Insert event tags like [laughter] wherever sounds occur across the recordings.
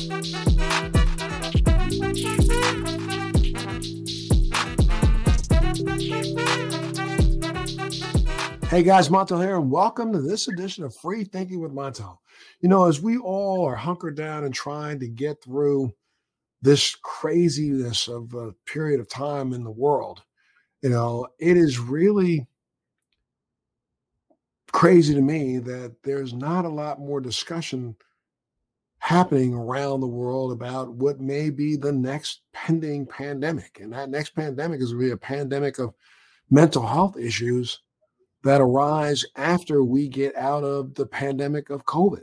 Hey guys, Montel here, and welcome to this edition of Free Thinking with Montel. You know, as we all are hunkered down and trying to get through this craziness of a period of time in the world, you know, it is really crazy to me that there's not a lot more discussion happening around the world about what may be the next pending pandemic. And that next pandemic is going to be a pandemic of mental health issues that arise after we get out of the pandemic of COVID.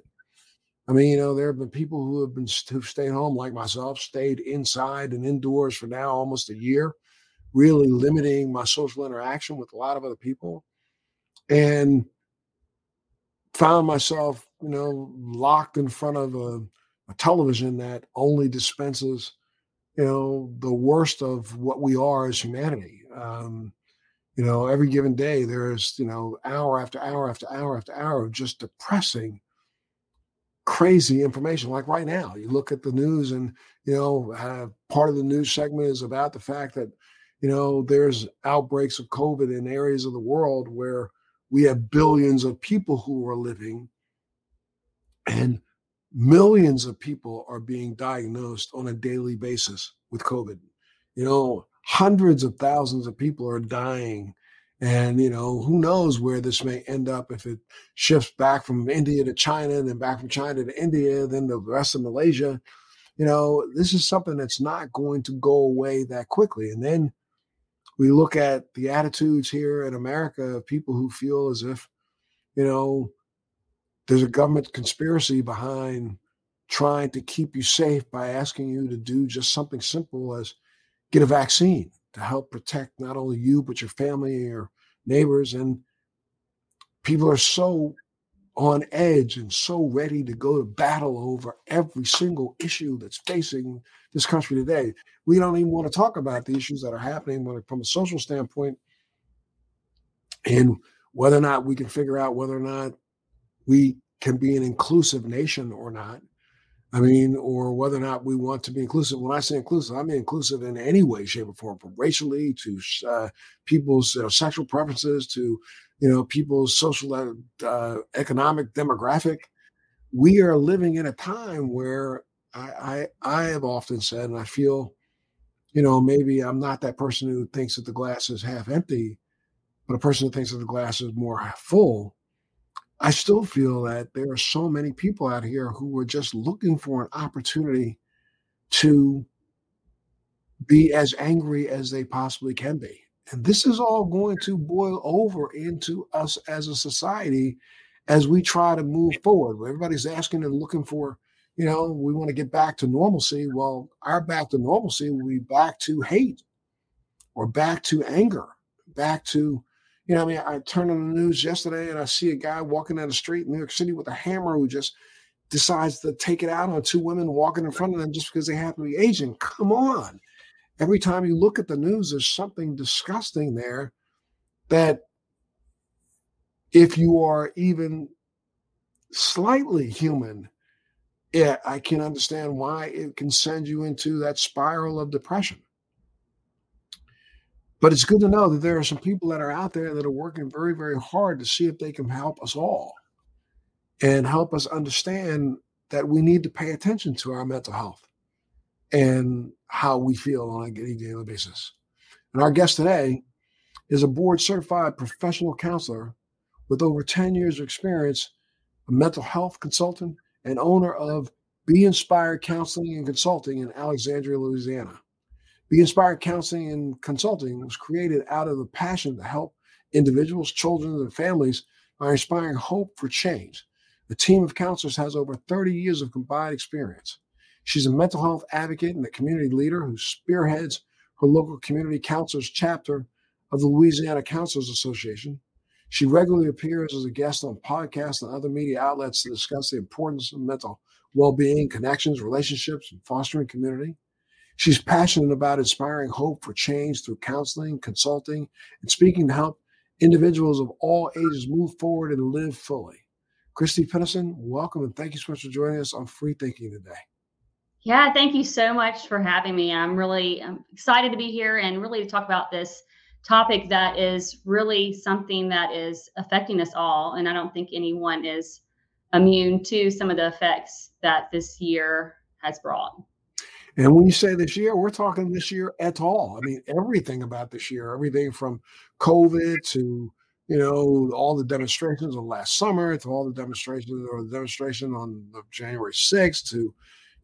I mean, you know, there have been people who have been who've stayed home, like myself, stayed inside and indoors for now almost a year, really limiting my social interaction with a lot of other people, and found myself, you know, locked in front of a, a television that only dispenses, you know, the worst of what we are as humanity. Um, you know, every given day there's, you know, hour after hour after hour after hour of just depressing, crazy information. Like right now, you look at the news and, you know, uh, part of the news segment is about the fact that, you know, there's outbreaks of COVID in areas of the world where we have billions of people who are living and millions of people are being diagnosed on a daily basis with COVID. You know, hundreds of thousands of people are dying and you know who knows where this may end up if it shifts back from india to china and then back from china to india then the rest of malaysia you know this is something that's not going to go away that quickly and then we look at the attitudes here in america of people who feel as if you know there's a government conspiracy behind trying to keep you safe by asking you to do just something simple as get a vaccine to help protect not only you, but your family and your neighbors. And people are so on edge and so ready to go to battle over every single issue that's facing this country today. We don't even want to talk about the issues that are happening from a social standpoint and whether or not we can figure out whether or not we can be an inclusive nation or not. I mean, or whether or not we want to be inclusive. When I say inclusive, I mean inclusive in any way, shape, or form, from racially to uh, people's uh, sexual preferences to, you know, people's social, uh, uh, economic demographic. We are living in a time where I, I, I have often said, and I feel, you know, maybe I'm not that person who thinks that the glass is half empty, but a person who thinks that the glass is more full I still feel that there are so many people out here who are just looking for an opportunity to be as angry as they possibly can be. And this is all going to boil over into us as a society as we try to move forward. Everybody's asking and looking for, you know, we want to get back to normalcy. Well, our back to normalcy will be back to hate or back to anger, back to you know, I mean, I turned on the news yesterday and I see a guy walking down the street in New York City with a hammer who just decides to take it out on two women walking in front of them just because they happen to be Asian. Come on. Every time you look at the news, there's something disgusting there that if you are even slightly human, yeah, I can understand why it can send you into that spiral of depression. But it's good to know that there are some people that are out there that are working very, very hard to see if they can help us all and help us understand that we need to pay attention to our mental health and how we feel on a daily basis. And our guest today is a board certified professional counselor with over 10 years of experience, a mental health consultant, and owner of Be Inspired Counseling and Consulting in Alexandria, Louisiana. Be Inspired Counseling and Consulting was created out of the passion to help individuals, children, and families by inspiring hope for change. The team of counselors has over 30 years of combined experience. She's a mental health advocate and a community leader who spearheads her local community counselors chapter of the Louisiana Counselors Association. She regularly appears as a guest on podcasts and other media outlets to discuss the importance of mental well being, connections, relationships, and fostering community. She's passionate about inspiring hope for change through counseling, consulting, and speaking to help individuals of all ages move forward and live fully. Christy Pennison, welcome and thank you so much for joining us on Free Thinking today. Yeah, thank you so much for having me. I'm really I'm excited to be here and really to talk about this topic that is really something that is affecting us all. And I don't think anyone is immune to some of the effects that this year has brought. And when you say this year, we're talking this year at all. I mean, everything about this year, everything from COVID to you know, all the demonstrations of last summer to all the demonstrations or the demonstration on January 6th to,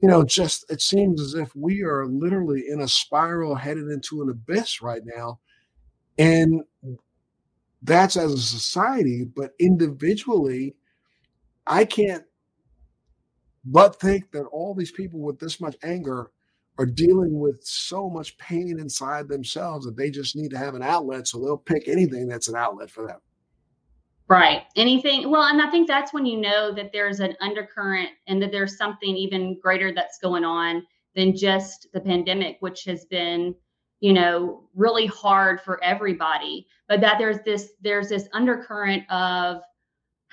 you know, just it seems as if we are literally in a spiral headed into an abyss right now. And that's as a society, but individually, I can't but think that all these people with this much anger are dealing with so much pain inside themselves that they just need to have an outlet. So they'll pick anything that's an outlet for them. Right. Anything. Well, and I think that's when you know that there's an undercurrent and that there's something even greater that's going on than just the pandemic, which has been, you know, really hard for everybody. But that there's this there's this undercurrent of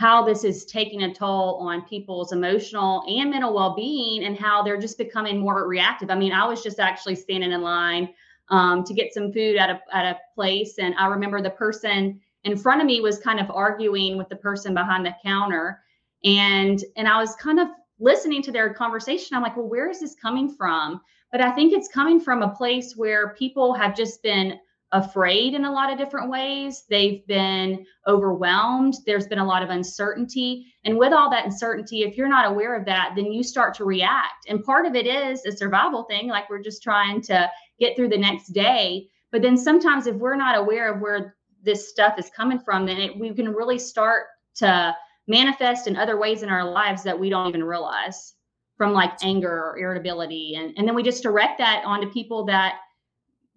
how this is taking a toll on people's emotional and mental well-being and how they're just becoming more reactive. I mean i was just actually standing in line um, to get some food at a, at a place and i remember the person in front of me was kind of arguing with the person behind the counter and and i was kind of listening to their conversation. I'm like well where is this coming from? But i think it's coming from a place where people have just been afraid in a lot of different ways. They've been overwhelmed. There's been a lot of uncertainty. And with all that uncertainty, if you're not aware of that, then you start to react. And part of it is a survival thing, like we're just trying to get through the next day. But then sometimes, if we're not aware of where this stuff is coming from, then it, we can really start to manifest in other ways in our lives that we don't even realize from like anger or irritability. And, and then we just direct that onto people that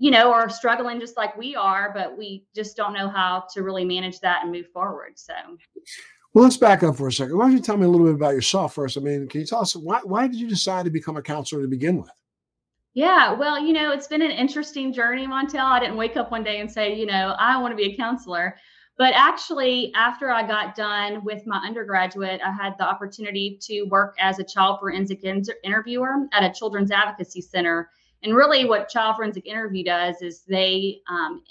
you know, are struggling just like we are, but we just don't know how to really manage that and move forward. So, well, let's back up for a second. Why don't you tell me a little bit about yourself first? I mean, can you tell us why why did you decide to become a counselor to begin with? Yeah, well, you know, it's been an interesting journey, Montel. I didn't wake up one day and say, you know, I want to be a counselor. But actually, after I got done with my undergraduate, I had the opportunity to work as a child forensic interviewer at a children's advocacy center and really, what Child Forensic Interview does is they um,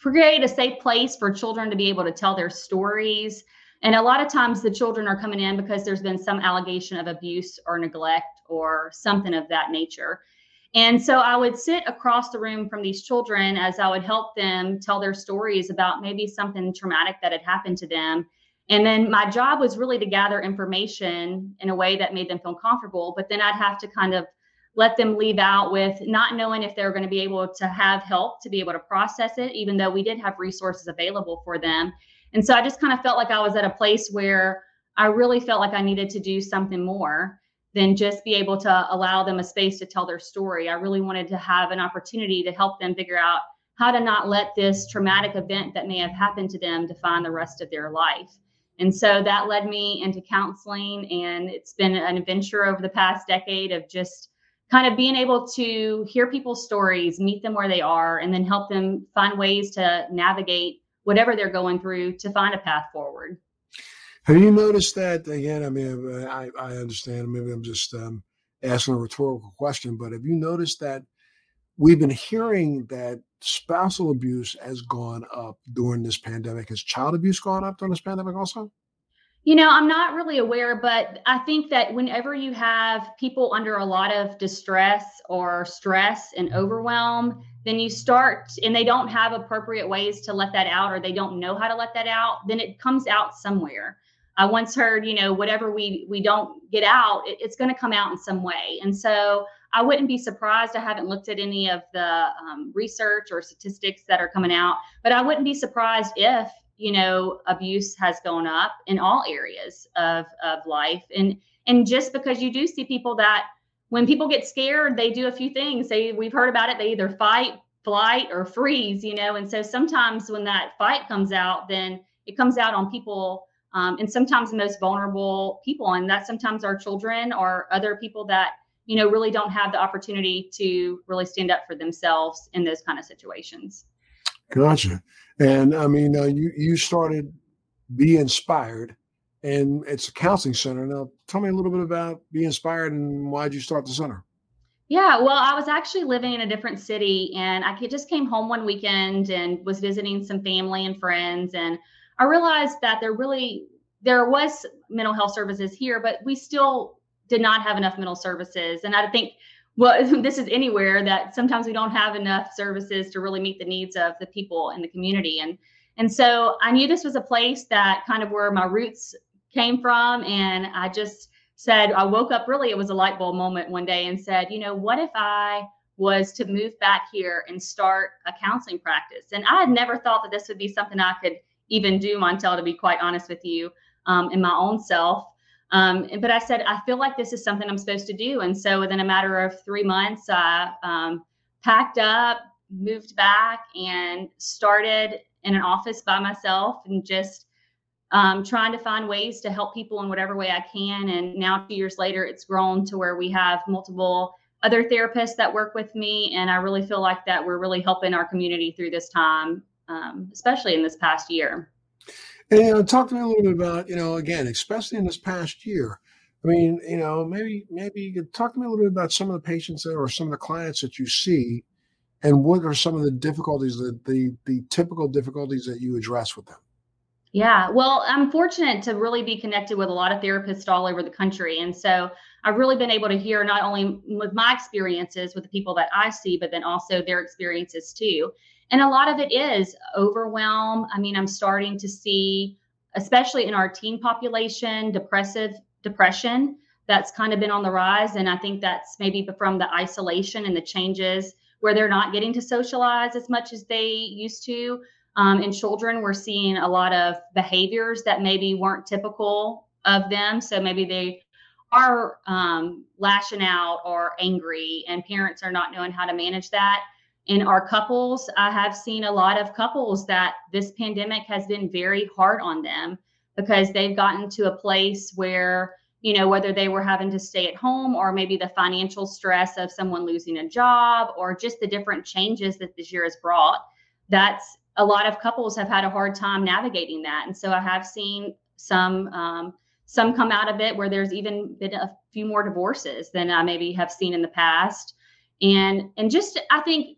create a safe place for children to be able to tell their stories. And a lot of times, the children are coming in because there's been some allegation of abuse or neglect or something of that nature. And so I would sit across the room from these children as I would help them tell their stories about maybe something traumatic that had happened to them. And then my job was really to gather information in a way that made them feel comfortable. But then I'd have to kind of let them leave out with not knowing if they're going to be able to have help to be able to process it, even though we did have resources available for them. And so I just kind of felt like I was at a place where I really felt like I needed to do something more than just be able to allow them a space to tell their story. I really wanted to have an opportunity to help them figure out how to not let this traumatic event that may have happened to them define the rest of their life. And so that led me into counseling. And it's been an adventure over the past decade of just kind of being able to hear people's stories, meet them where they are, and then help them find ways to navigate whatever they're going through to find a path forward. Have you noticed that again? I mean, I, I understand. Maybe I'm just um, asking a rhetorical question, but have you noticed that we've been hearing that spousal abuse has gone up during this pandemic? Has child abuse gone up during this pandemic also? You know, I'm not really aware, but I think that whenever you have people under a lot of distress or stress and overwhelm, then you start and they don't have appropriate ways to let that out or they don't know how to let that out, then it comes out somewhere. I once heard, you know, whatever we we don't get out, it, it's going to come out in some way. And so I wouldn't be surprised. I haven't looked at any of the um, research or statistics that are coming out, but I wouldn't be surprised if you know abuse has gone up in all areas of of life. And and just because you do see people that when people get scared they do a few things. They we've heard about it. They either fight flight or freeze you know? And so sometimes when that fight comes out then it comes out on people um, and sometimes the most vulnerable people. And that sometimes our children or other people that you know really don't have the opportunity to really stand up for themselves in those kind of situations Gotcha. And I mean, uh, you you started Be Inspired, and it's a counseling center. Now, tell me a little bit about Be Inspired and why did you start the center? Yeah, well, I was actually living in a different city and I just came home one weekend and was visiting some family and friends. And I realized that there really, there was mental health services here, but we still did not have enough mental services. And I think, well, [laughs] this is anywhere that sometimes we don't have enough services to really meet the needs of the people in the community. And, and so I knew this was a place that kind of where my roots came from. And I just, said, I woke up really, it was a light bulb moment one day and said, you know, what if I was to move back here and start a counseling practice? And I had never thought that this would be something I could even do, Montel, to be quite honest with you, um, in my own self. Um, but I said, I feel like this is something I'm supposed to do. And so within a matter of three months, I um, packed up, moved back, and started in an office by myself and just um, trying to find ways to help people in whatever way I can. And now, two years later, it's grown to where we have multiple other therapists that work with me. And I really feel like that we're really helping our community through this time, um, especially in this past year. And you know, talk to me a little bit about, you know, again, especially in this past year. I mean, you know, maybe maybe you could talk to me a little bit about some of the patients that, or some of the clients that you see, and what are some of the difficulties that the the typical difficulties that you address with them. Yeah, well, I'm fortunate to really be connected with a lot of therapists all over the country. And so I've really been able to hear not only with my experiences with the people that I see, but then also their experiences too. And a lot of it is overwhelm. I mean, I'm starting to see, especially in our teen population, depressive depression that's kind of been on the rise. And I think that's maybe from the isolation and the changes where they're not getting to socialize as much as they used to um, in children, we're seeing a lot of behaviors that maybe weren't typical of them. So maybe they are um, lashing out or angry, and parents are not knowing how to manage that. In our couples, I have seen a lot of couples that this pandemic has been very hard on them because they've gotten to a place where, you know, whether they were having to stay at home or maybe the financial stress of someone losing a job or just the different changes that this year has brought, that's a lot of couples have had a hard time navigating that. And so I have seen some um, some come out of it where there's even been a few more divorces than I maybe have seen in the past. And and just I think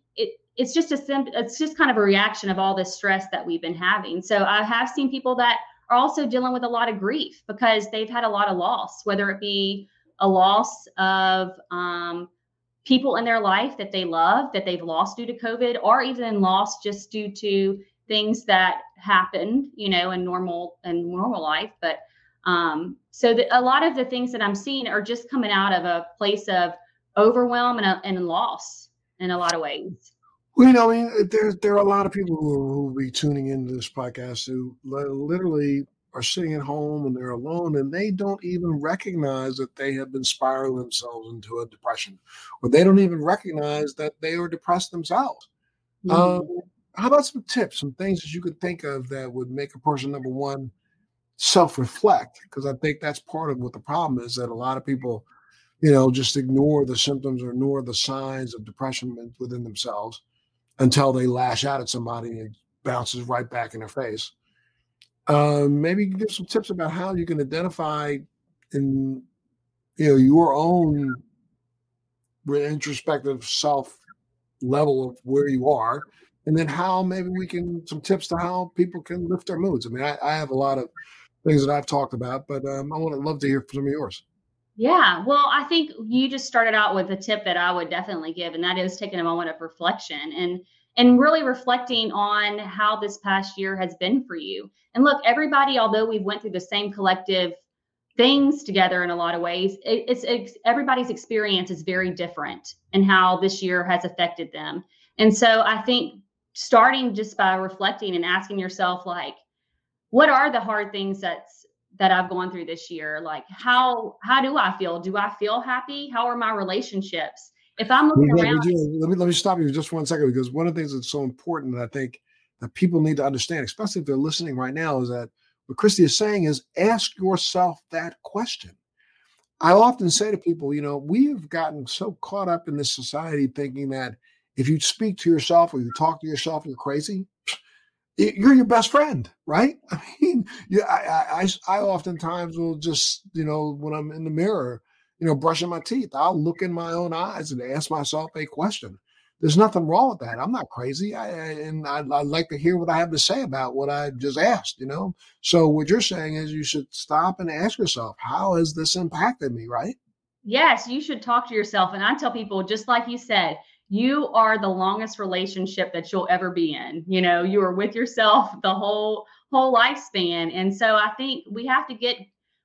it's just a sim- it's just kind of a reaction of all this stress that we've been having. So I have seen people that are also dealing with a lot of grief because they've had a lot of loss, whether it be a loss of um, people in their life that they love that they've lost due to COVID, or even lost just due to things that happened, you know, in normal and normal life. But um, so the, a lot of the things that I'm seeing are just coming out of a place of overwhelm and, and loss in a lot of ways. Well, you know, I mean, there there are a lot of people who, who will be tuning into this podcast who literally are sitting at home and they're alone and they don't even recognize that they have been spiraling themselves into a depression or they don't even recognize that they are depressed themselves. Mm-hmm. um, how about some tips some things that you could think of that would make a person number one self-reflect? Because i think that's part of what the problem is that a lot of people you know just ignore the symptoms or ignore the signs of depression within themselves until they lash out at somebody and it bounces right back in their face. Um, maybe give some tips about how you can identify in you know your own introspective self level of where you are and then how maybe we can some tips to how people can lift their moods. I mean i, I have a lot of things that i've talked about but um, i to love to hear from some of yours yeah well i think you just started out with a tip that i would definitely give and that is taking a moment of reflection and and really reflecting on how this past year has been for you. And look, everybody, although we went through the same collective things together in a lot of ways, it, it's, it's everybody's experience is very different and how this year has affected them. And so I think starting just by reflecting and asking yourself, like, what are the hard things that's that I've gone through this year? Like, how how do I feel? Do I feel happy? How are my relationships? If I'm looking let, around, let me let me stop you just one second because one of the things that's so important that I think that people need to understand, especially if they're listening right now, is that what Christy is saying is ask yourself that question. I often say to people, you know, we have gotten so caught up in this society thinking that if you speak to yourself or you talk to yourself, you're crazy. You're your best friend, right? [laughs] I mean, I, I, I oftentimes will just, you know, when I'm in the mirror, you know, brushing my teeth. I'll look in my own eyes and ask myself a question. There's nothing wrong with that. I'm not crazy. I, and I'd, I'd like to hear what I have to say about what I just asked, you know? So what you're saying is you should stop and ask yourself, how has this impacted me, right? Yes, you should talk to yourself. And I tell people, just like you said, you are the longest relationship that you'll ever be in. You know, you are with yourself the whole whole lifespan. And so I think we have to get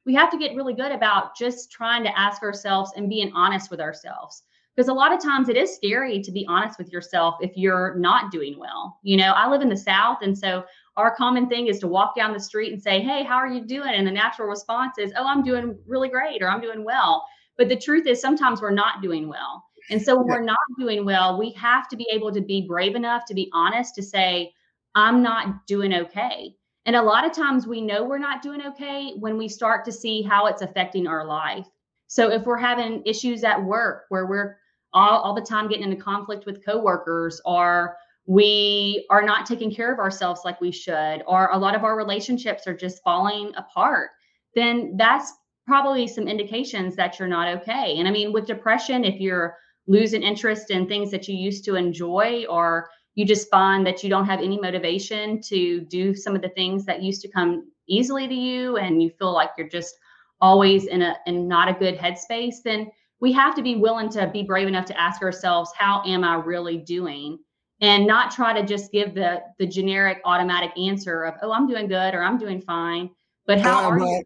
we have to get really good about just trying to ask ourselves and being honest with ourselves. Because a lot of times it is scary to be honest with yourself if you're not doing well. You know, I live in the South, and so our common thing is to walk down the street and say, Hey, how are you doing? And the natural response is, Oh, I'm doing really great, or I'm doing well. But the truth is, sometimes we're not doing well. And so when yeah. we're not doing well, we have to be able to be brave enough to be honest to say, I'm not doing okay. And a lot of times we know we're not doing okay when we start to see how it's affecting our life. So if we're having issues at work where we're all, all the time getting into conflict with coworkers or we are not taking care of ourselves like we should, or a lot of our relationships are just falling apart, then that's probably some indications that you're not okay. And I mean, with depression, if you're losing interest in things that you used to enjoy or you just find that you don't have any motivation to do some of the things that used to come easily to you and you feel like you're just always in a in not a good headspace then we have to be willing to be brave enough to ask ourselves how am i really doing? And not try to just give the the generic automatic answer of oh i'm doing good or i'm doing fine but how are you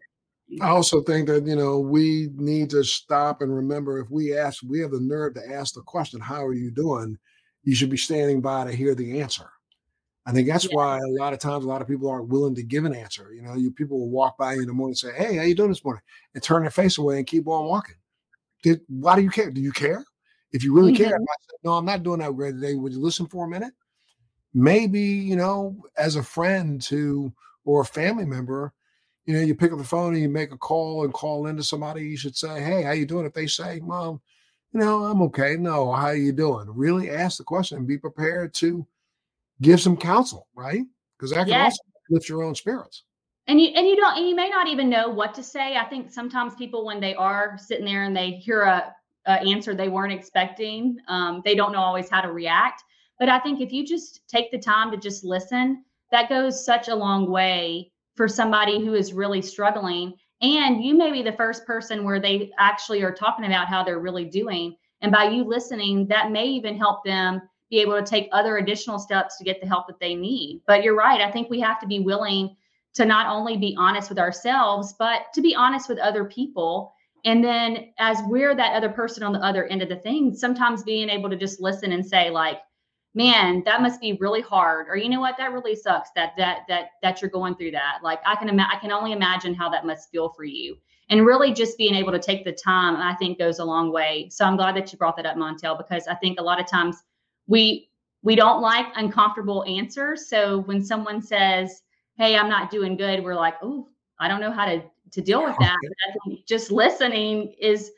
I also think that you know we need to stop and remember if we ask, we have the nerve to ask the question, "How are you doing?" You should be standing by to hear the answer. I think that's yeah. why a lot of times a lot of people aren't willing to give an answer. You know, you people will walk by you in the morning and say, "Hey, how you doing this morning?" and turn their face away and keep on walking. Did, why do you care? Do you care? If you really mm-hmm. care, I said, "No, I'm not doing that great today." Would you listen for a minute? Maybe you know, as a friend to or a family member, you know, you pick up the phone and you make a call and call into somebody, you should say, Hey, how you doing? If they say, Mom, you know, I'm okay. No, how you doing? Really ask the question and be prepared to give some counsel, right? Because that can yes. also lift your own spirits. And you and you don't and you may not even know what to say. I think sometimes people when they are sitting there and they hear a, a answer they weren't expecting, um, they don't know always how to react. But I think if you just take the time to just listen, that goes such a long way for somebody who is really struggling. And you may be the first person where they actually are talking about how they're really doing. And by you listening, that may even help them be able to take other additional steps to get the help that they need. But you're right. I think we have to be willing to not only be honest with ourselves, but to be honest with other people. And then as we're that other person on the other end of the thing, sometimes being able to just listen and say, like, man that must be really hard. Or you know what? That really sucks that that that that you're going through that. Like i can ima- i can only imagine how that must feel for you. And really just being able to take the time i think goes a long way. So i'm glad that you brought that up montel because i think a lot of times we we don't like uncomfortable answers. So when someone says hey i'm not doing good we're like oh i don't know how to to deal with that. Just listening is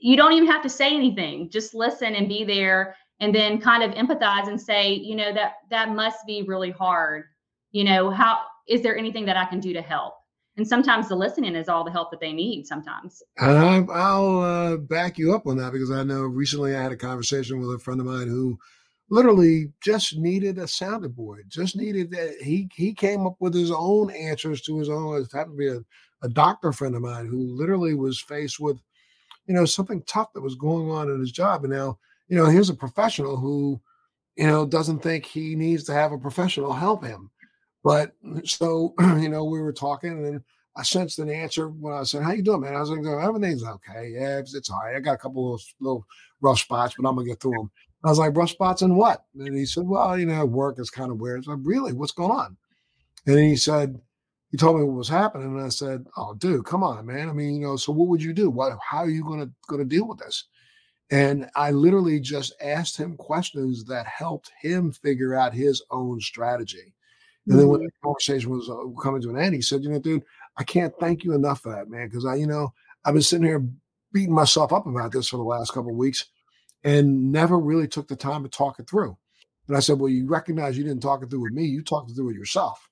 you don't even have to say anything. Just listen and be there and then kind of empathize and say, you know, that that must be really hard. You know, how is there anything that I can do to help? And sometimes the listening is all the help that they need. Sometimes. And I, will uh, back you up on that because I know recently I had a conversation with a friend of mine who literally just needed a sounding board. Just needed that he he came up with his own answers to his own. It happened to be a, a doctor friend of mine who literally was faced with, you know, something tough that was going on in his job, and now you know, here's a professional who, you know, doesn't think he needs to have a professional help him. But uh, so, [clears throat] you know, we were talking and I sensed an answer when I said, How you doing, man? I was like, everything's okay. Yeah, it's, it's all right. I got a couple of little rough spots, but I'm gonna get through them. I was like, rough spots and what? And he said, Well, you know, work is kind of weird. So really, what's going on? And he said, he told me what was happening, and I said, "Oh, dude, come on, man. I mean, you know, so what would you do? What? How are you gonna gonna deal with this?" And I literally just asked him questions that helped him figure out his own strategy. And then when mm-hmm. the conversation was uh, coming to an end, he said, "You know, dude, I can't thank you enough for that, man, because I, you know, I've been sitting here beating myself up about this for the last couple of weeks, and never really took the time to talk it through." And I said, "Well, you recognize you didn't talk it through with me; you talked it through with yourself."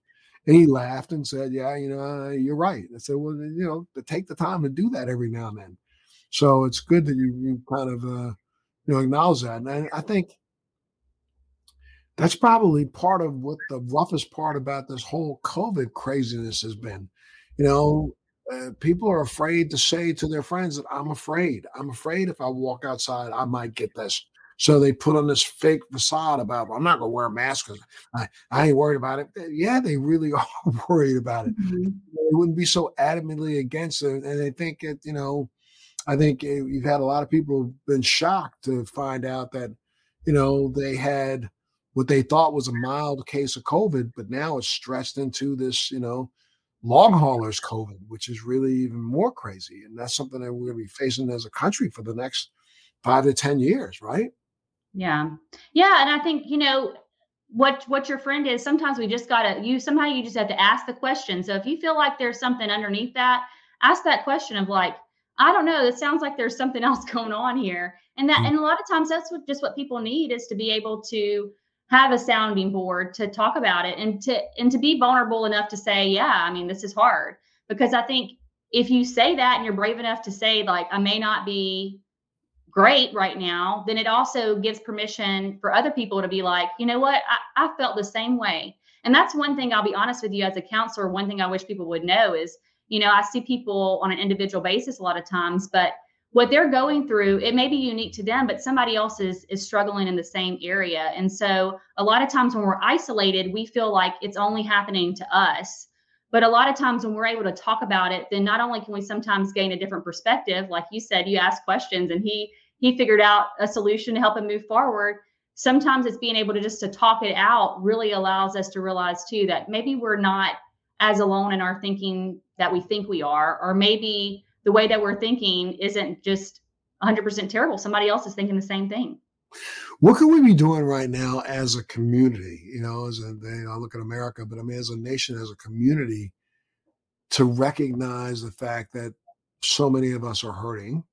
And he laughed and said, "Yeah, you know, you're right." I said, "Well, you know, to take the time to do that every now and then." So it's good that you, you kind of uh, you know acknowledge that, and I, I think that's probably part of what the roughest part about this whole COVID craziness has been. You know, uh, people are afraid to say to their friends that I'm afraid. I'm afraid if I walk outside, I might get this. So they put on this fake facade about, I'm not going to wear a mask because I, I ain't worried about it. Yeah, they really [laughs] are worried about it. Mm-hmm. They wouldn't be so adamantly against it. And they think it, you know, I think eh, you've had a lot of people been shocked to find out that, you know, they had what they thought was a mild case of COVID, but now it's stressed into this, you know, long haulers COVID, which is really even more crazy. And that's something that we're going to be facing as a country for the next five to 10 years, right? Yeah. Yeah. And I think, you know, what what your friend is sometimes we just gotta you somehow you just have to ask the question so if you feel like there's something underneath that ask that question of like i don't know it sounds like there's something [laughs] else going on here and that mm-hmm. and a lot of times that's what just what people need is to be able to have a sounding board to talk about it and to and to be vulnerable enough to say yeah i mean this is hard because i think if you say that and you're brave enough to say like i may not be great right now, then it also gives permission for other people to be like, you know what, I, I felt the same way. And that's one thing I'll be honest with you as a counselor. One thing I wish people would know is, you know, I see people on an individual basis a lot of times, but what they're going through, it may be unique to them, but somebody else is is struggling in the same area. And so a lot of times when we're isolated, we feel like it's only happening to us. But a lot of times when we're able to talk about it, then not only can we sometimes gain a different perspective, like you said, you ask questions and he he figured out a solution to help him move forward sometimes it's being able to just to talk it out really allows us to realize too that maybe we're not as alone in our thinking that we think we are or maybe the way that we're thinking isn't just 100% terrible. Somebody else is thinking the same thing. What can we be doing right now as a community? You know as a you know, i look at america but i mean as a nation as a community to recognize the fact that so many of us are hurting.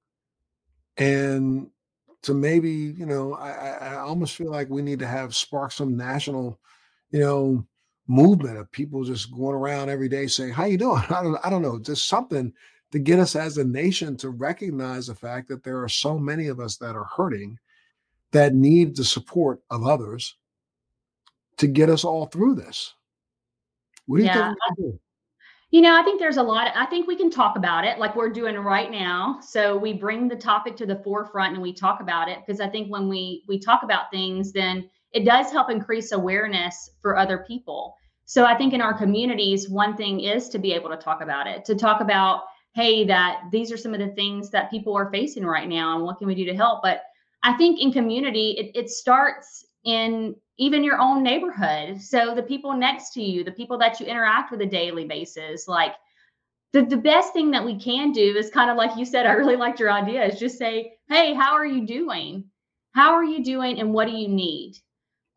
And to maybe you know I, I almost feel like we need to have spark some national you know movement of people just going around every day saying how you doing [laughs] i don't, I don't know just something to get us as a nation to recognize the fact that there are so many of us that are hurting that need the support of others to get us all through this what do you yeah, think you know, I think there's a lot. I think we can talk about it like we're doing right now. So we bring the topic to the forefront and we talk about it because I think when we we talk about things, then it does help increase awareness for other people. So I think in our communities, one thing is to be able to talk about it, to talk about, hey, that these are some of the things that people are facing right now and what can we do to help. But I think in community, it, it starts in even your own neighborhood. So the people next to you, the people that you interact with a daily basis, like the, the best thing that we can do is kind of like you said, I really liked your idea, is just say, hey, how are you doing? How are you doing and what do you need?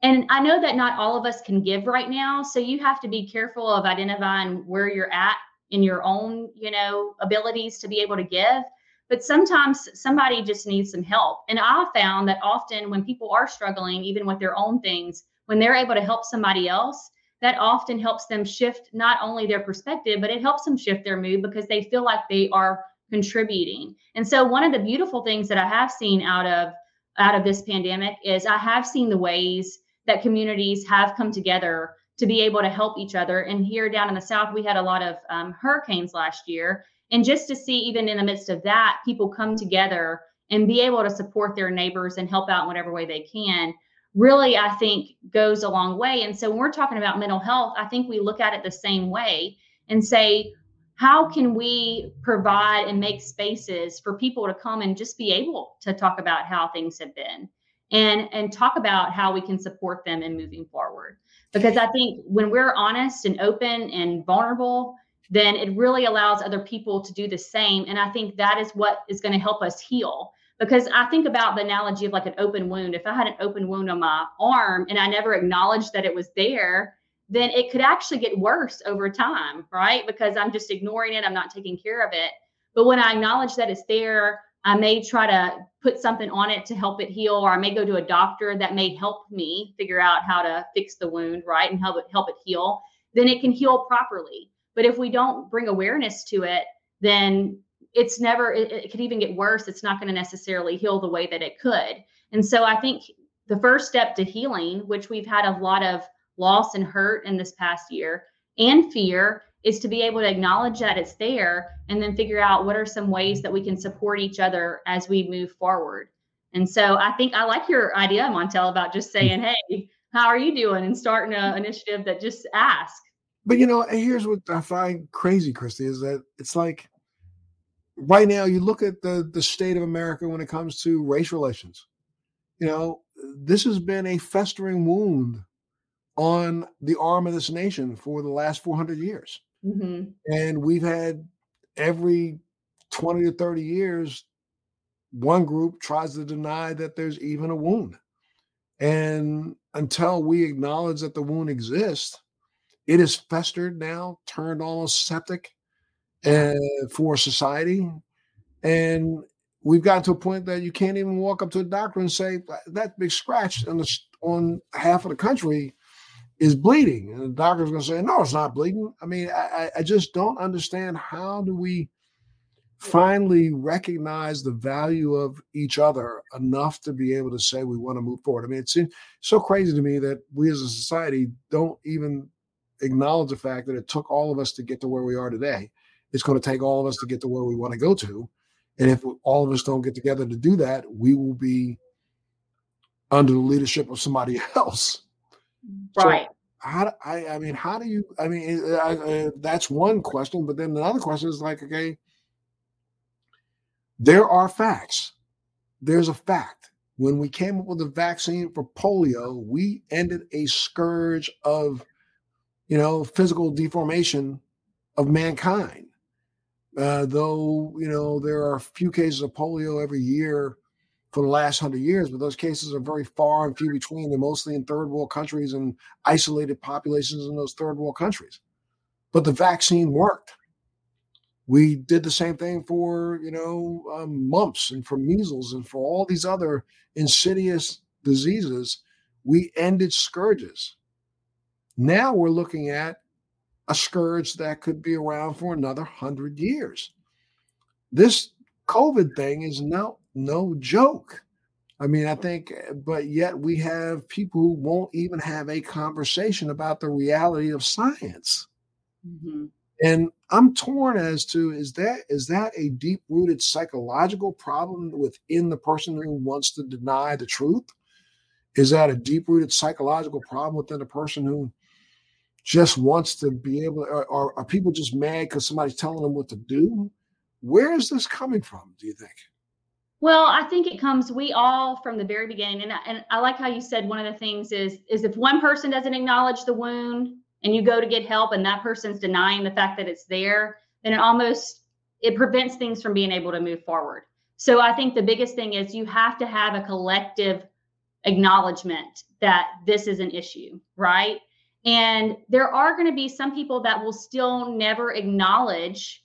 And I know that not all of us can give right now. So you have to be careful of identifying where you're at in your own, you know, abilities to be able to give but sometimes somebody just needs some help. And I found that often when people are struggling, even with their own things, when they're able to help somebody else, that often helps them shift not only their perspective, but it helps them shift their mood because they feel like they are contributing. And so one of the beautiful things that I have seen out of out of this pandemic is I have seen the ways that communities have come together to be able to help each other. And here down in the South, we had a lot of um, hurricanes last year. And just to see even in the midst of that people come together and be able to support their neighbors and help out in whatever way they can really i think goes a long way. And so when we're talking about mental health i think we look at it the same way and say how can we provide and make spaces for people to come and just be able to talk about how things have been and and talk about how we can support them in moving forward because i think when we're honest and open and vulnerable then it really allows other people to do the same. And I think that is what is going to help us heal. Because I think about the analogy of like an open wound. If I had an open wound on my arm and I never acknowledged that it was there, then it could actually get worse over time, right? Because I'm just ignoring it, I'm not taking care of it. But when I acknowledge that it's there, I may try to put something on it to help it heal, or I may go to a doctor that may help me figure out how to fix the wound, right? And help it help it heal. Then it can heal properly. But if we don't bring awareness to it, then it's never it, it could even get worse it's not going to necessarily heal the way that it could and so i think the first step to healing which we've had a lot of loss and hurt in this past year and fear is to be able to acknowledge that it's there and then figure out what are some ways that we can support each other as we move forward. And so i think i like your idea montel about just mm-hmm. saying hey how are you doing? and starting an mm-hmm. initiative that just ask but you know here's what i find crazy christy is that it's like right now you look at the the state of America when it comes to race relations. You know, this has been a festering wound on the arm of this nation for the last 400 years. Mm-hmm. And we've had every 20 to 30 years, one group tries to deny that there's even a wound. And until we acknowledge that the wound exists, it is festered now, turned almost septic and for society. And we've gotten to a point that you can't even walk up to a doctor and say that big scratch on the on half of the country is bleeding, and the doctor's going to say, "No, it's not bleeding." I mean, I, I just don't understand how do we finally recognize the value of each other enough to be able to say we want to move forward. I mean, it's so crazy to me that we as a society don't even acknowledge the fact that it took all of us to get to where we are today it's going to take all of us to get to where we want to go to. And if all of us don't get together to do that, we will be under the leadership of somebody [laughs] else. Right. So how I I mean, how do you? I mean, I, I, that's one question. But then another question is like, okay, there are facts. There's a fact. When we came up with the vaccine for polio, we ended a scourge of, you know, physical deformation of mankind. Uh, though you know there are a few cases of polio every year for the last hundred years, but those cases are very far and few between. They're mostly in third world countries and isolated populations in those third world countries. But the vaccine worked. We did the same thing for you know um, mumps and for measles and for all these other insidious diseases. We ended scourges. Now we're looking at a scourge that could be around for another hundred years. This COVID thing is no no joke. I mean, I think, but yet we have people who won't even have a conversation about the reality of science. Mm-hmm. And I'm torn as to is that is that a deep rooted psychological problem within the person who wants to deny the truth? Is that a deep rooted psychological problem within the person who just wants to be able or, or are people just mad because somebody's telling them what to do where is this coming from do you think well i think it comes we all from the very beginning and I, and I like how you said one of the things is is if one person doesn't acknowledge the wound and you go to get help and that person's denying the fact that it's there then it almost it prevents things from being able to move forward so i think the biggest thing is you have to have a collective acknowledgement that this is an issue right and there are going to be some people that will still never acknowledge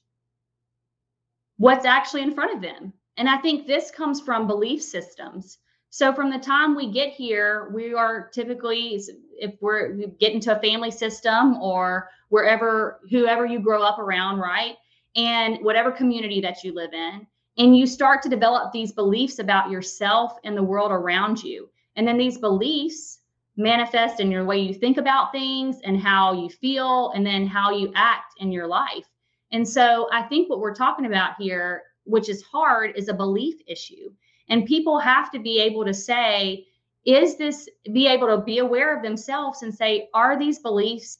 what's actually in front of them. And I think this comes from belief systems. So from the time we get here, we are typically, if we're we get into a family system or wherever, whoever you grow up around, right? And whatever community that you live in, and you start to develop these beliefs about yourself and the world around you. And then these beliefs manifest in your way you think about things and how you feel and then how you act in your life. And so I think what we're talking about here, which is hard, is a belief issue. And people have to be able to say, is this be able to be aware of themselves and say, are these beliefs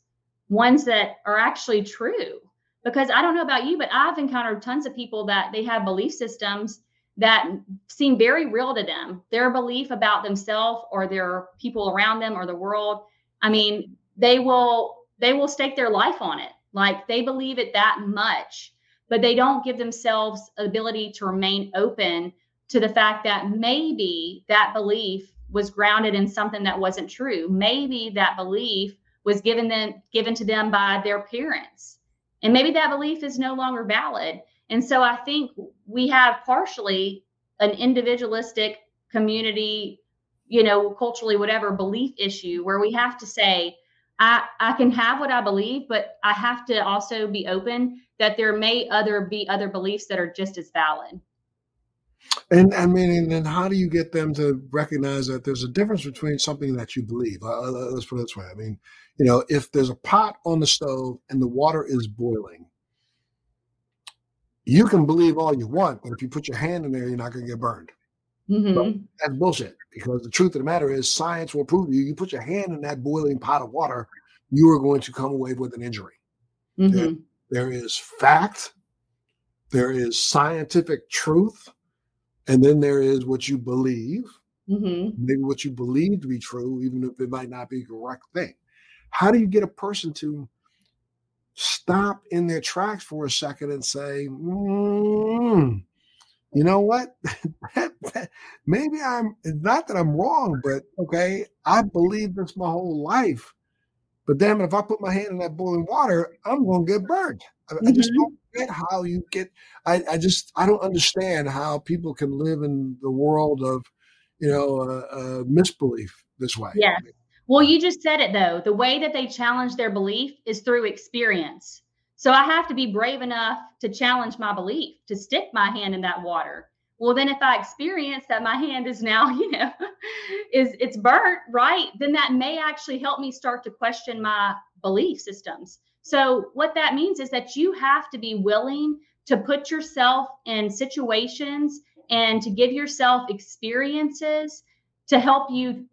ones that are actually true? Because I don't know about you, but I've encountered tons of people that they have belief systems that seem very real to them. Their belief about themselves or their people around them or the world. I mean, they will they will stake their life on it. Like they believe it that much, but they don't give themselves ability to remain open to the fact that maybe that belief was grounded in something that wasn't true. Maybe that belief was given them given to them by their parents. And maybe that belief is no longer valid. And so I think we have partially an individualistic community, you know, culturally, whatever belief issue where we have to say, I, I can have what I believe, but I have to also be open that there may other be other beliefs that are just as valid. And I mean, and then how do you get them to recognize that there's a difference between something that you believe? Uh, uh let's put it this way. I mean, you know, if there's a pot on the stove and the water is boiling, you can believe all you want, but if you put your hand in there, you're not going to get burned. Mm-hmm. That's bullshit because the truth of the matter is science will prove to you. You put your hand in that boiling pot of water, you are going to come away with an injury. Mm-hmm. There, there is fact, there is scientific truth, and then there is what you believe. Mm-hmm. Maybe what you believe to be true, even if it might not be the correct thing. How do you get a person to stop in their tracks for a second and say, mm, you know what? [laughs] Maybe I'm not that I'm wrong, but okay, I believe this my whole life. But damn it, if I put my hand in that boiling water, I'm going to get burned. I, mm-hmm. I, just mm-hmm. don't get how you get. I, I just I don't understand how people can live in the world of, you know, uh, uh, misbelief this way. Yeah. Well, you just said it though. The way that they challenge their belief is through experience. So I have to be brave enough to challenge my belief, to stick my hand in that water. Well, then if I experience that my hand is now, [laughs] you know, is it's burnt, right? Then that may actually help me start to question my belief systems. So what that means is that you have to be willing to put yourself in situations and to give yourself experiences to help you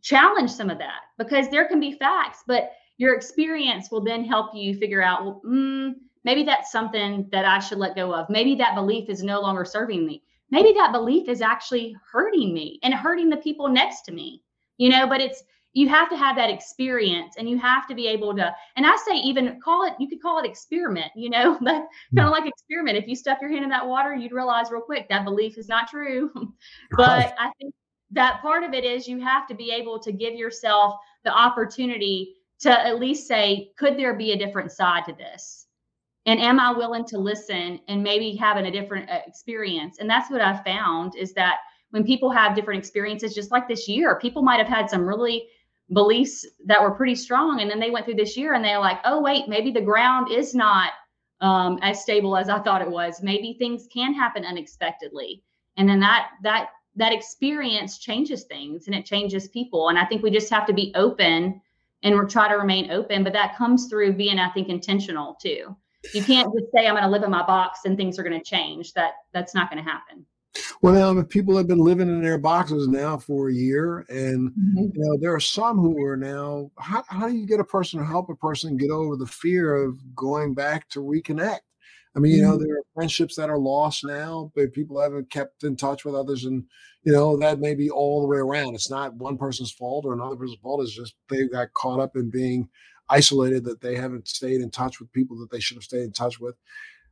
challenge some of that because there can be facts, but your experience will then help you figure out, well, mm, maybe that's something that I should let go of. Maybe that belief is no longer serving me. Maybe that belief is actually hurting me and hurting the people next to me, you know, but it's, you have to have that experience and you have to be able to and i say even call it you could call it experiment you know but kind of like experiment if you stuck your hand in that water you'd realize real quick that belief is not true [laughs] but i think that part of it is you have to be able to give yourself the opportunity to at least say, could there be a different side to this? And am I willing to listen and maybe having a different uh, experience? And that's what I found is that when people have different experiences, just like this year, people might have had some really beliefs that were pretty strong. And then they went through this year and they're like, oh, wait, maybe the ground is not um, as stable as I thought it was. Maybe things can happen unexpectedly. And then that, that, that experience changes things and it changes people. And I think we just have to be open and we're try to remain open but that comes through being i think intentional too. You can't just say i'm going to live in my box and things are going to change. That that's not going to happen. Well now people have been living in their boxes now for a year and mm-hmm. you know there are some who are now how, how do you get a person to help a person get over the fear of going back to reconnect I mean, you know, mm-hmm. there are friendships that are lost now, but people haven't kept in touch with others. And, you know, that may be all the way around. It's not one person's fault or another person's fault. It's just they got caught up in being isolated that they haven't stayed in touch with people that they should have stayed in touch with.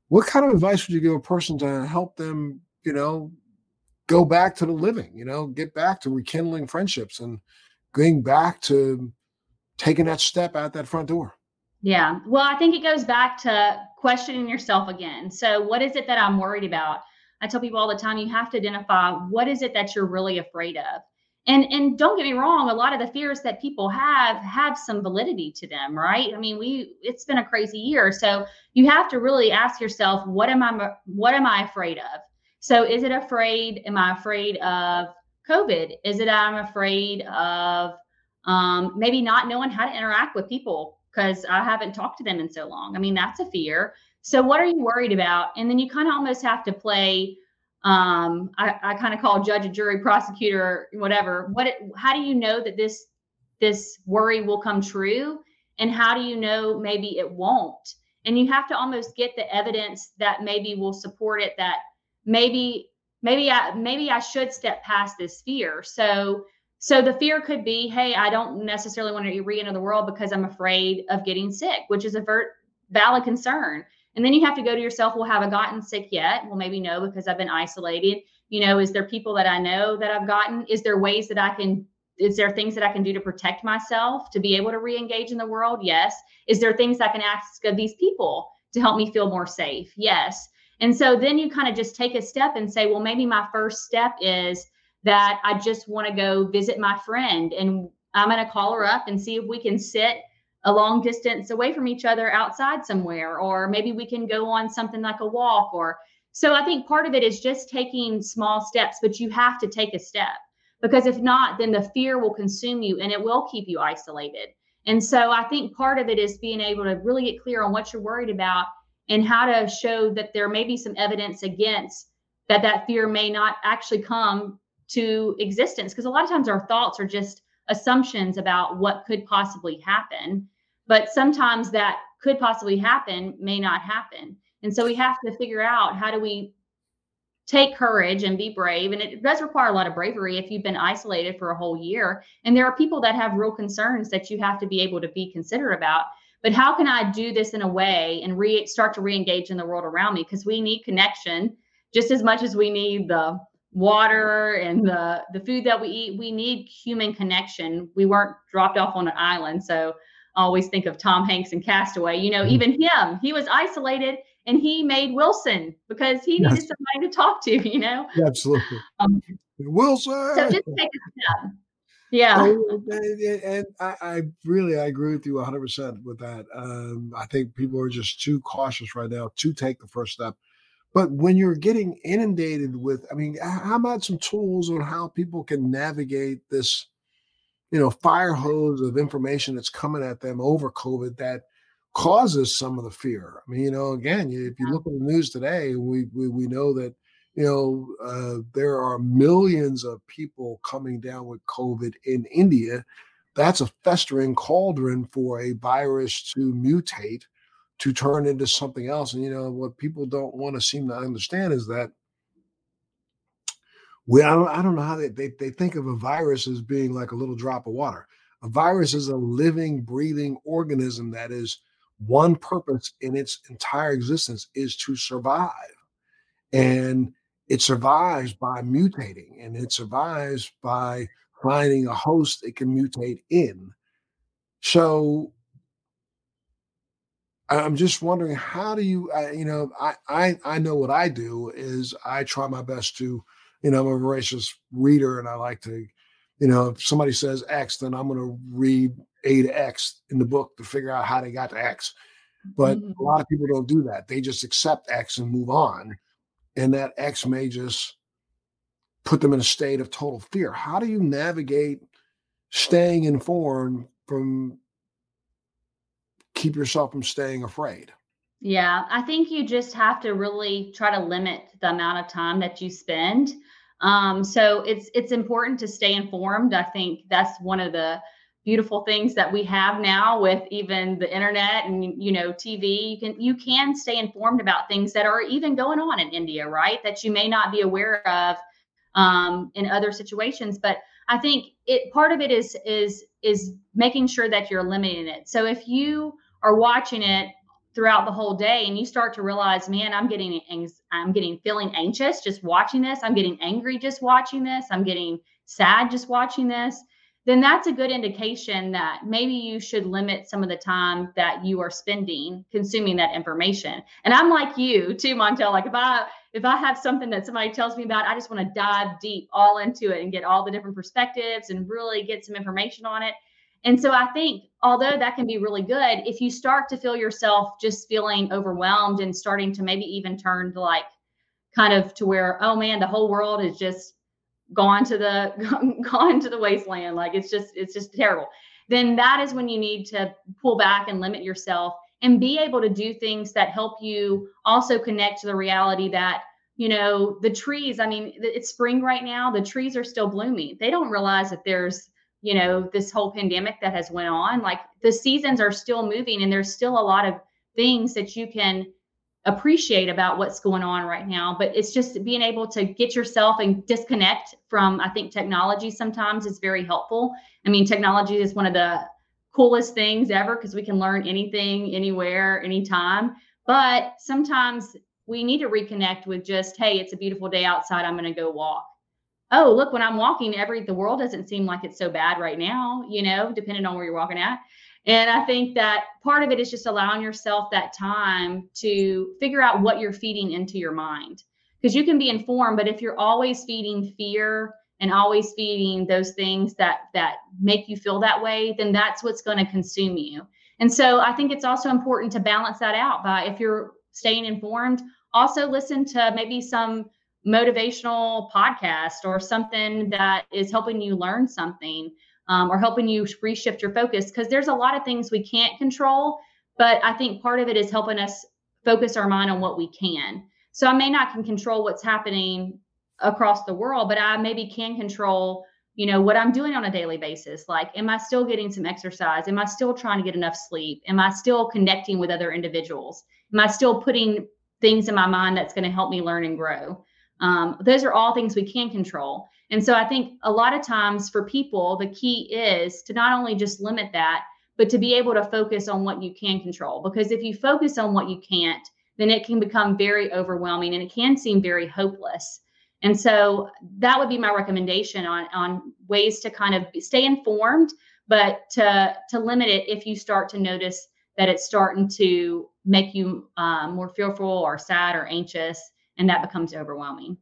What kind of advice would you give a person to help them, you know, go back to the living, you know, get back to rekindling friendships and going back to taking that step out that front door? Yeah. Well, I think it goes back to questioning yourself again. So, what is it that I'm worried about? I tell people all the time you have to identify what is it that you're really afraid of. And and don't get me wrong, a lot of the fears that people have have some validity to them, right? I mean, we it's been a crazy year. So, you have to really ask yourself, what am I what am I afraid of? So, is it afraid am I afraid of COVID? Is it I'm afraid of um, maybe not knowing how to interact with people because I haven't talked to them in so long. I mean, that's a fear. So what are you worried about? And then you kind of almost have to play um, I, I kind of call judge, a jury, prosecutor, whatever. What? How do you know that this this worry will come true, and how do you know maybe it won't? And you have to almost get the evidence that maybe will support it. That maybe maybe I maybe I should step past this fear. So so the fear could be, hey, I don't necessarily want to re-enter the world because I'm afraid of getting sick, which is a ver- valid concern. And then you have to go to yourself, well, have I gotten sick yet? Well, maybe no, because I've been isolated. You know, is there people that I know that I've gotten? Is there ways that I can, is there things that I can do to protect myself to be able to re-engage in the world? Yes. Is there things I can ask of these people to help me feel more safe? Yes. And so then you kind of just take a step and say, well, maybe my first step is that I just want to go visit my friend and I'm going to call her up and see if we can sit a long distance away from each other outside somewhere, or maybe we can go on something like a walk. Or so I think part of it is just taking small steps, but you have to take a step because if not, then the fear will consume you and it will keep you isolated. And so I think part of it is being able to really get clear on what you're worried about and how to show that there may be some evidence against that that fear may not actually come to existence because a lot of times our thoughts are just assumptions about what could possibly happen but sometimes that could possibly happen may not happen. And so we have to figure out how do we take courage and be brave and it does require a lot of bravery if you've been isolated for a whole year. And there are people that have real concerns that you have to be able to be considerate about. But how can i do this in a way and re- start to re-engage in the world around me? Because we need connection just as much as we need the water and the the food that we eat we need human connection. We weren't dropped off on an island so I always think of tom hanks and castaway. You know mm-hmm. even him he was isolated and he made wilson because he yes. needed somebody to talk to [laughs] you know? Absolutely. Um, wilson! so just take a step. Yeah. Oh, and, and I, I, really i agree with you 100% with that. Um, i think people are just too cautious right now to take the first step but when you're getting inundated with, I mean, how about some tools on how people can navigate this, you know, fire hose of information that's coming at them over COVID that causes some of the fear? I mean, you know, again, if you look at the news today, we we, we know that you know uh, there are millions of people coming down with COVID in India. That's a festering cauldron for a virus to mutate to turn into something else. And you know what people don't want to seem to understand is that we I don't, I don't know how they, they they think of a virus as being like a little drop of water. A virus is a living, breathing organism that is one purpose in its entire existence is to survive. And it survives by mutating and it survives by finding a host it can mutate in. So I'm just wondering how do you, I, you know, I, I I know what I do is I try my best to, you know, I'm a voracious reader and I like to, you know, if somebody says X, then I'm going to read A to X in the book to figure out how they got to X. But mm-hmm. a lot of people don't do that. They just accept X and move on, and that X may just put them in a state of total fear. How do you navigate staying informed from keep yourself from staying afraid? Yeah, I think you just have to really try to limit the amount of time that you spend. Um, so it's it's important to stay informed. I think that's one of the beautiful things that we have now with even the internet and you know TV. You can you can stay informed about things that are even going on in India, right? That you may not be aware of um, in other situations. But I think it part of it is is is making sure that you're limiting it. So if you are watching it throughout the whole day and you start to realize man i'm getting i'm getting feeling anxious just watching this. I'm getting angry just watching this. I'm getting sad just watching this. Then that's a good indication that maybe you should limit some of the time that you are spending consuming that information. And i'm like you too montel. Like if i if i have something that somebody tells me about i just want to dive deep all into it and get all the different perspectives and really get some information on it and so I think, although that can be really good, if you start to feel yourself just feeling overwhelmed and starting to maybe even turn to like kind of to where, oh man, the whole world is just gone to the [laughs] gone to the wasteland. Like it's just, it's just terrible. Then that is when you need to pull back and limit yourself and be able to do things that help you also connect to the reality that you know the trees i mean it's spring right now the trees are still blooming they don't realize that there's you know this whole pandemic that has went on like the seasons are still moving and there's still a lot of things that you can appreciate about what's going on right now but it's just being able to get yourself and disconnect from i think technology sometimes is very helpful. I mean technology is one of the coolest things ever because we can learn anything anywhere anytime but sometimes we need to reconnect with just hey it's a beautiful day outside i'm going to go walk oh look when i'm walking every the world doesn't seem like it's so bad right now you know depending on where you're walking at. And i think that part of it is just allowing yourself that time to figure out what you're feeding into your mind. Because you can be informed but if you're always feeding fear and always feeding those things that that make you feel that way then that's what's going to consume you. And so I think it's also important to balance that out by if you're staying informed, also listen to maybe some motivational podcast or something that is helping you learn something um, or helping you reshift your focus because there's a lot of things we can't control but i think part of it is helping us focus our mind on what we can. So i may not can control what's happening across the world but i maybe can control you know what i'm doing on a daily basis. Like am i still getting some exercise? Am i still trying to get enough sleep? Am i still connecting with other individuals? Am i still putting things in my mind that's going to help me learn and grow um, those are all things we can control. And so I think a lot of times for people, the key is to not only just limit that, but to be able to focus on what you can control. Because if you focus on what you can't, then it can become very overwhelming and it can seem very hopeless. And so that would be my recommendation on, on ways to kind of stay informed, but to, to limit it if you start to notice that it's starting to make you um, more fearful or sad or anxious and that becomes overwhelming.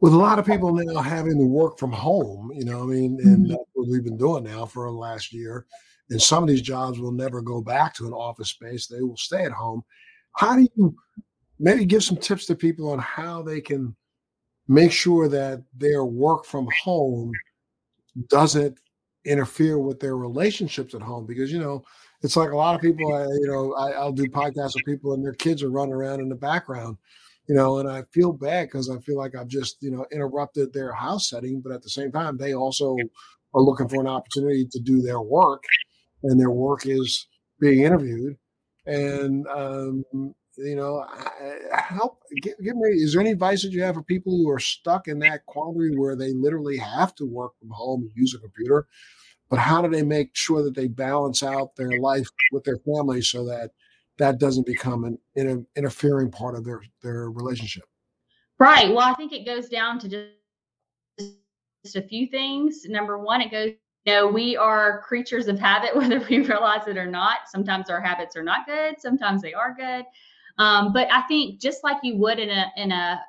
With a lot of people now having to work from home, you know, I mean, and mm-hmm. that's what we've been doing now for the last year. And some of these jobs will never go back to an office space; they will stay at home. How do you maybe give some tips to people on how they can make sure that their work from home doesn't interfere with their relationships at home? Because you know, it's like a lot of people. I, you know, I, I'll do podcasts with people, and their kids are running around in the background you know, and I feel bad because I feel like I've just, you know, interrupted their house setting. But at the same time, they also are looking for an opportunity to do their work, and their work is being interviewed. And, um, you know, help give, give me, is there any advice that you have for people who are stuck in that quandary where they literally have to work from home and use a computer? But how do they make sure that they balance out their life with their family so that that doesn't become an, interfering part of their their relationship. Right. Well, I think it goes down to just, just a few things. Number one, it goes, you know, we are creatures of habit, [laughs] whether we realize it or not. Sometimes our habits are not good. Sometimes they are good. Um, but I think just like you would in a in a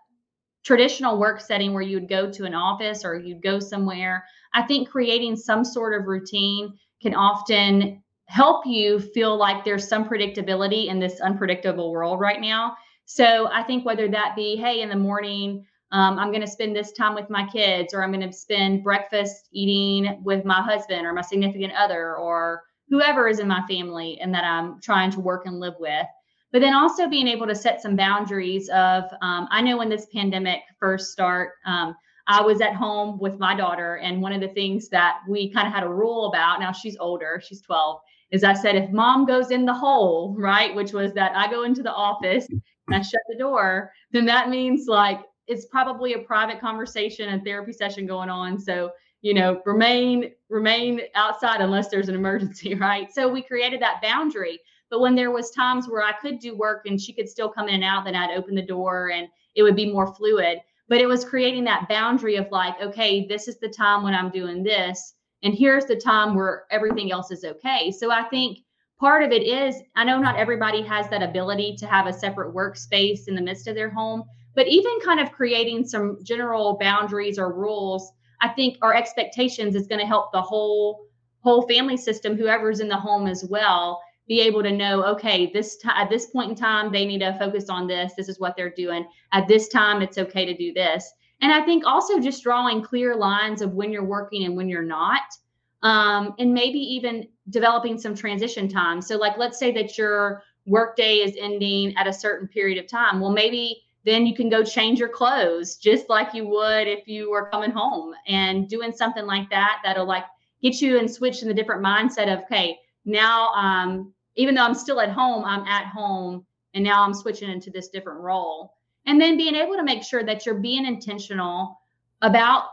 traditional work setting where you would go to an office or you'd go somewhere, I think creating some sort of routine can often help you feel like there's some predictability in this unpredictable world right now. So I think whether that be, hey, in the morning, um, I'm going to spend this time with my kids, or I'm going to spend breakfast eating with my husband or my significant other, or whoever is in my family and that I'm trying to work and live with. But then also being able to set some boundaries of, um, I know when this pandemic first start, um, I was at home with my daughter, and one of the things that we kind of had a rule about. Now she's older; she's 12 is I said, if mom goes in the hole, right, which was that I go into the office and I shut the door, then that means like it's probably a private conversation and therapy session going on. So, you know, remain remain outside unless there's an emergency, [laughs] right? So we created that boundary. But when there was times where I could do work and she could still come in and out, then I'd open the door and it would be more fluid. But it was creating that boundary of like, okay, this is the time when I'm doing this and here's the time where everything else is okay. So i think part of it is i know not everybody has that ability to have a separate workspace in the midst of their home but even kind of creating some general boundaries or rules i think our expectations is going to help the whole whole family system whoever's in the home as well be able to know okay this t- at this point in time they need to focus on this this is what they're doing. At this time it's okay to do this and I think also just drawing clear lines of when you're working and when you're not. Um, and maybe even developing some transition time. So, like, let's say that your workday is ending at a certain period of time. Well, maybe then you can go change your clothes just like you would if you were coming home and doing something like that that'll like get you and switch in the different mindset of okay now um even though i'm still at home i'm at home and now i'm switching into this different role and then being able to make sure that you're being intentional about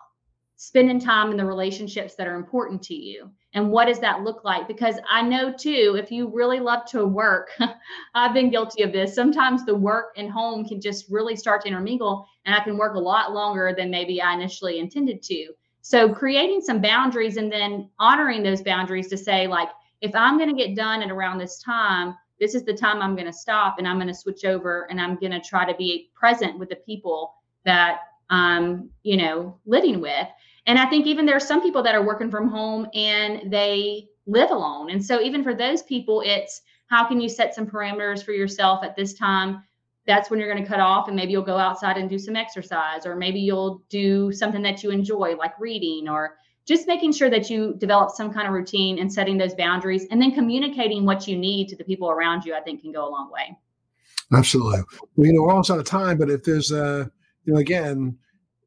spending time in the relationships that are important to you. And what does that look like? Because i know too if you really love to work [laughs] i've been guilty of this. Sometimes the work and home can just really start to intermingle and i can work a lot longer than maybe i initially intended to. So creating some boundaries and then honoring those boundaries to say like if i'm going to get done at around this time this is the time I'm going to stop and I'm going to switch over and I'm going to try to be present with the people that I'm, you know, living with. And I think even there are some people that are working from home and they live alone. And so even for those people, it's how can you set some parameters for yourself at this time? That's when you're going to cut off and maybe you'll go outside and do some exercise or maybe you'll do something that you enjoy like reading or just making sure that you develop some kind of routine and setting those boundaries and then communicating what you need to the people around you, I think can go a long way. Absolutely. Well, you know, we're almost out of time, but if there's a, you know, again,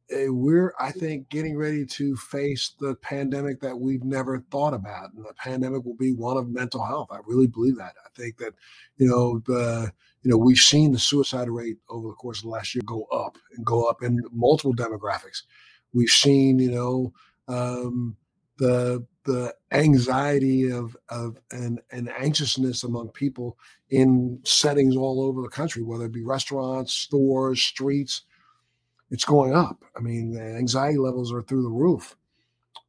eh, we're, I think, getting ready to face the pandemic that we've never thought about. And the pandemic will be one of mental health. I really believe that. I think that, you know, the, you know, we've seen the suicide rate over the course of the last year go up and go up in multiple demographics. We've seen, you know, um, the the anxiety of of and, and anxiousness among people in settings all over the country, whether it be restaurants, stores, streets, it's going up. I mean, the anxiety levels are through the roof.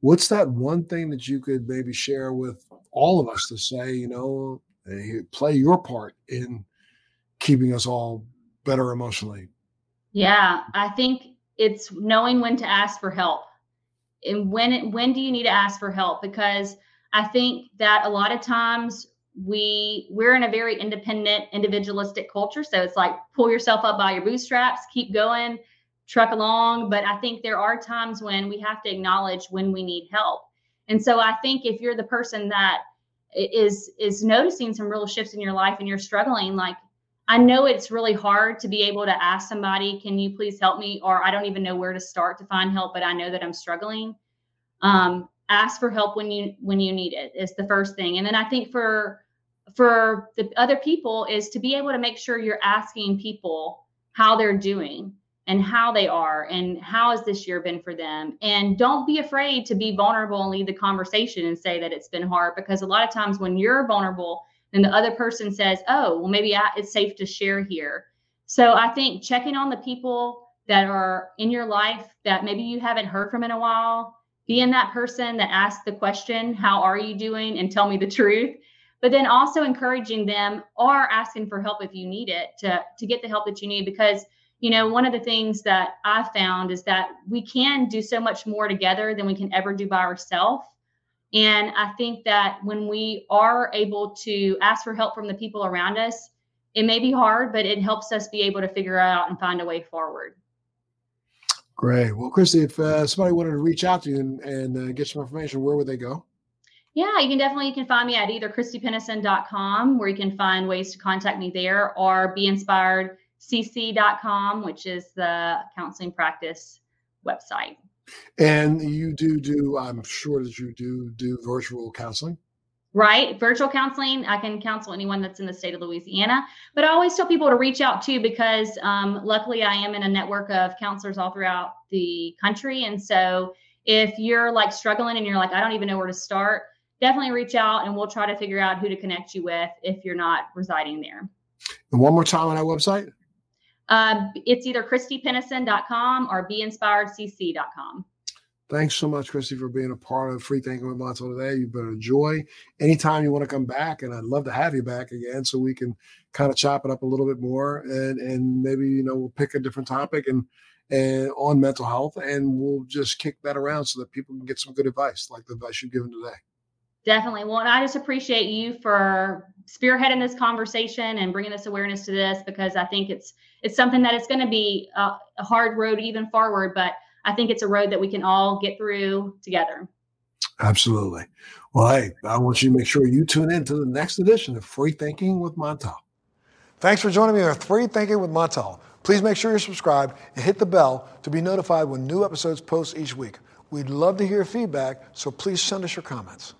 What's that one thing that you could maybe share with all of us to say, you know, play your part in keeping us all better emotionally? Yeah, I think it's knowing when to ask for help and when when do you need to ask for help? Because i think that a lot of times we we're in a very independent individualistic culture. So it's like pull yourself up by your bootstraps keep going truck along. But i think there are times when we have to acknowledge when we need help. And so i think if you're the person that is is noticing some real shifts in your life and you're struggling like I know it's really hard to be able to ask somebody, can you please help me? Or I don't even know where to start to find help, but I know that I'm struggling. Um, ask for help when you when you need it is the first thing. And then I think for for the other people is to be able to make sure you're asking people how they're doing and how they are and how has this year been for them and don't be afraid to be vulnerable and lead the conversation and say that it's been hard because a lot of times when you're vulnerable and the other person says, oh, well, maybe I, it's safe to share here. So I think checking on the people that are in your life that maybe you haven't heard from in a while, being that person that asks the question, how are you doing? And tell me the [laughs] truth. But then also encouraging them or asking for help if you need it to, to get the help that you need. Because, you know, one of the things that I found is that we can do so much more together than we can ever do by ourselves. And I think that when we are able to ask for help from the people around us, it may be hard, but it helps us be able to figure out and find a way forward. Great. Well, Christy, if uh, somebody wanted to reach out to you and, and uh, get some information, where would they go? Yeah, you can definitely you can find me at either christypennison.com where you can find ways to contact me there or beinspiredcc.com, which is the counseling practice website. And you do do, I'm sure that you do do virtual counseling. Right. Virtual counseling. I can counsel anyone that's in the state of Louisiana, but I always tell people to reach out too, because um, luckily I am in a network of counselors all throughout the country. And so if you're like struggling and you're like, I don't even know where to start, definitely reach out and we'll try to figure out who to connect you with if you're not residing there. And one more time on our website. Uh, it's either christypennison.com or beinspiredcc.com. Thanks so much, Christy, for being a part of Free Thinking with Montel today. You've been a joy. Anytime you want to come back, and I'd love to have you back again so we can kind of chop it up a little bit more and and maybe you know we'll pick a different topic and and on mental health and we'll just kick that around so that people can get some good advice like the advice you've given today. Definitely. Well, and I just appreciate you for spearheading this conversation and bringing this awareness to this because I think it's it's something that it's going to be a, a hard road even forward, but I think it's a road that we can all get through together. Absolutely. Well, hey, I want you to make sure you tune in to the next edition of Free Thinking with Montel. Thanks for joining me on Free Thinking with Montel. Please make sure you're subscribed and hit the bell to be notified when new episodes post each week. We'd love to hear feedback, so please send us your comments.